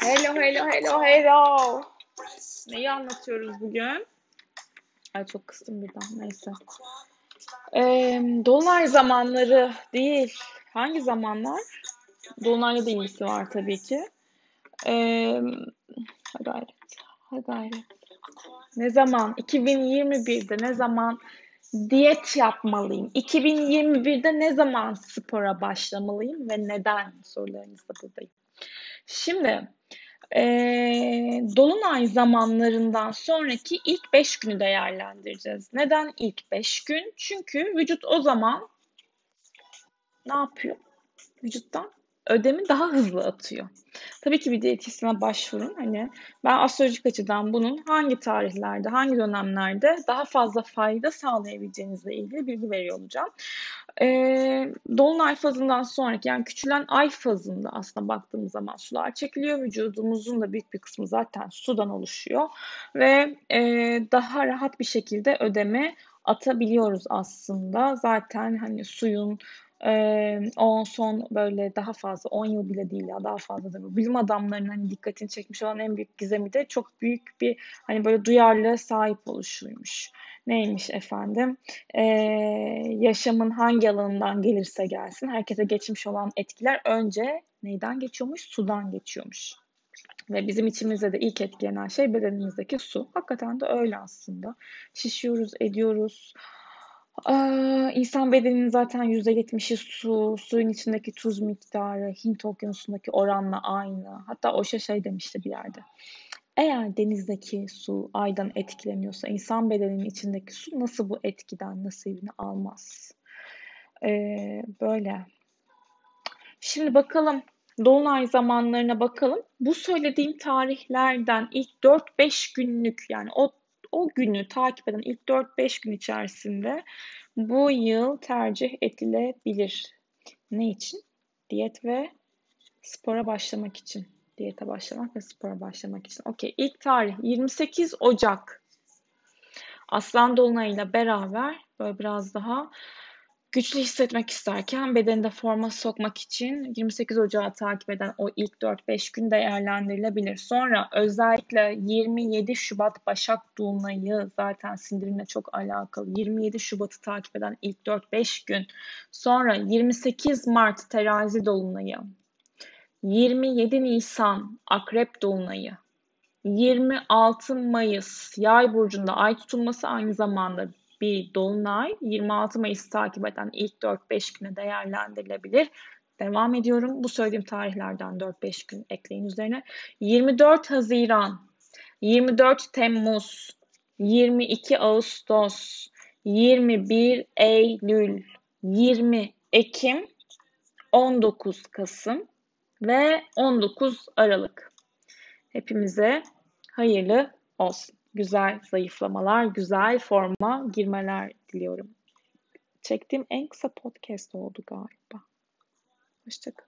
Hello, hello, hello, hello. Neyi anlatıyoruz bugün? Ay çok kıstım birden. Neyse. Ee, dolunay zamanları değil. Hangi zamanlar? Dolunayla da ilgisi var tabii ki. Ee, ha gayret. Ha gayret. Ne zaman? 2021'de ne zaman diyet yapmalıyım? 2021'de ne zaman spora başlamalıyım ve neden sorularınızda buradayım. Şimdi e, Dolunay zamanlarından sonraki ilk 5 günü değerlendireceğiz. Neden ilk 5 gün? Çünkü vücut o zaman ne yapıyor? Vücuttan ödemi daha hızlı atıyor. Tabii ki bir diyetisyene başvurun. Hani ben astrolojik açıdan bunun hangi tarihlerde, hangi dönemlerde daha fazla fayda sağlayabileceğinizle ilgili bilgi veriyor olacağım. Ee, Dolunay fazından sonraki yani küçülen ay fazında aslında baktığımız zaman sular çekiliyor. Vücudumuzun da büyük bir kısmı zaten sudan oluşuyor ve e, daha rahat bir şekilde ödeme atabiliyoruz aslında. Zaten hani suyun ee, o son böyle daha fazla 10 yıl bile değil ya daha fazla da bilim adamlarının hani dikkatini çekmiş olan en büyük gizemi de çok büyük bir hani böyle duyarlılığa sahip oluşuymuş. Neymiş efendim? Ee, yaşamın hangi alanından gelirse gelsin herkese geçmiş olan etkiler önce neyden geçiyormuş? Sudan geçiyormuş. Ve bizim içimizde de ilk etkilenen şey bedenimizdeki su. Hakikaten de öyle aslında. Şişiyoruz, ediyoruz. Ee, insan bedeninin zaten %70'i su, suyun içindeki tuz miktarı Hint okyanusundaki oranla aynı. Hatta Osha şey demişti bir yerde. Eğer denizdeki su aydan etkileniyorsa insan bedeninin içindeki su nasıl bu etkiden nasibini almaz? Ee, böyle. Şimdi bakalım Dolunay zamanlarına bakalım. Bu söylediğim tarihlerden ilk 4-5 günlük yani o o günü takip eden ilk 4-5 gün içerisinde bu yıl tercih edilebilir. Ne için? Diyet ve spora başlamak için. Diyete başlamak ve spora başlamak için. Okey. İlk tarih 28 Ocak. Aslan Dolunay'la beraber böyle biraz daha güçlü hissetmek isterken bedeni de forma sokmak için 28 Ocağı takip eden o ilk 4-5 gün değerlendirilebilir. Sonra özellikle 27 Şubat Başak Dolunay'ı zaten sindirimle çok alakalı. 27 Şubat'ı takip eden ilk 4-5 gün. Sonra 28 Mart Terazi Dolunay'ı. 27 Nisan Akrep Dolunay'ı. 26 Mayıs Yay burcunda ay tutulması aynı zamanda bir dolunay 26 Mayıs takip eden ilk 4-5 güne değerlendirilebilir. Devam ediyorum. Bu söylediğim tarihlerden 4-5 gün ekleyin üzerine. 24 Haziran, 24 Temmuz, 22 Ağustos, 21 Eylül, 20 Ekim, 19 Kasım ve 19 Aralık. Hepimize hayırlı olsun güzel zayıflamalar, güzel forma girmeler diliyorum. Çektiğim en kısa podcast oldu galiba. Hoşçakalın.